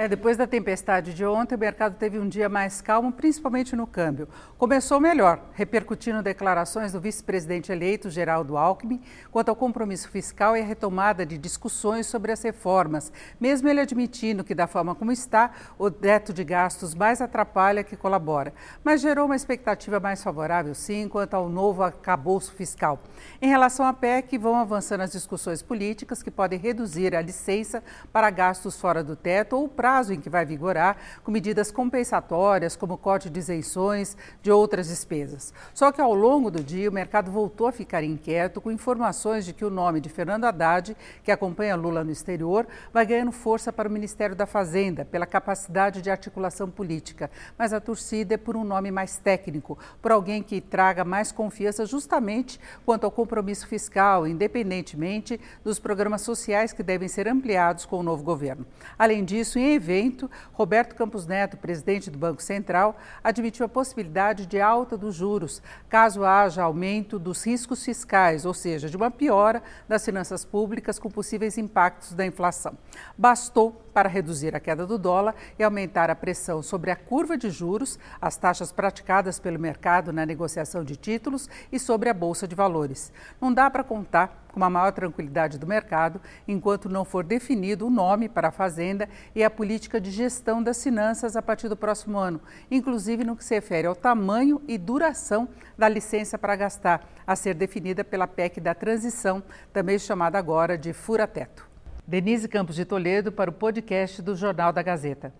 É, depois da tempestade de ontem, o mercado teve um dia mais calmo, principalmente no câmbio. Começou melhor, repercutindo declarações do vice-presidente eleito, Geraldo Alckmin, quanto ao compromisso fiscal e a retomada de discussões sobre as reformas, mesmo ele admitindo que, da forma como está, o teto de gastos mais atrapalha que colabora. Mas gerou uma expectativa mais favorável, sim, quanto ao novo acabouço fiscal. Em relação à PEC, vão avançando as discussões políticas que podem reduzir a licença para gastos fora do teto ou para prazo em que vai vigorar, com medidas compensatórias, como corte de isenções de outras despesas. Só que ao longo do dia, o mercado voltou a ficar inquieto com informações de que o nome de Fernando Haddad, que acompanha Lula no exterior, vai ganhando força para o Ministério da Fazenda, pela capacidade de articulação política. Mas a torcida é por um nome mais técnico, por alguém que traga mais confiança justamente quanto ao compromisso fiscal, independentemente dos programas sociais que devem ser ampliados com o novo governo. Além disso, em evento, Roberto Campos Neto, presidente do Banco Central, admitiu a possibilidade de alta dos juros, caso haja aumento dos riscos fiscais, ou seja, de uma piora das finanças públicas com possíveis impactos da inflação. Bastou para reduzir a queda do dólar e aumentar a pressão sobre a curva de juros, as taxas praticadas pelo mercado na negociação de títulos e sobre a bolsa de valores. Não dá para contar com uma maior tranquilidade do mercado enquanto não for definido o nome para a Fazenda e a política de gestão das finanças a partir do próximo ano, inclusive no que se refere ao tamanho e duração da licença para gastar, a ser definida pela PEC da transição, também chamada agora de fura-teto. Denise Campos de Toledo para o podcast do Jornal da Gazeta.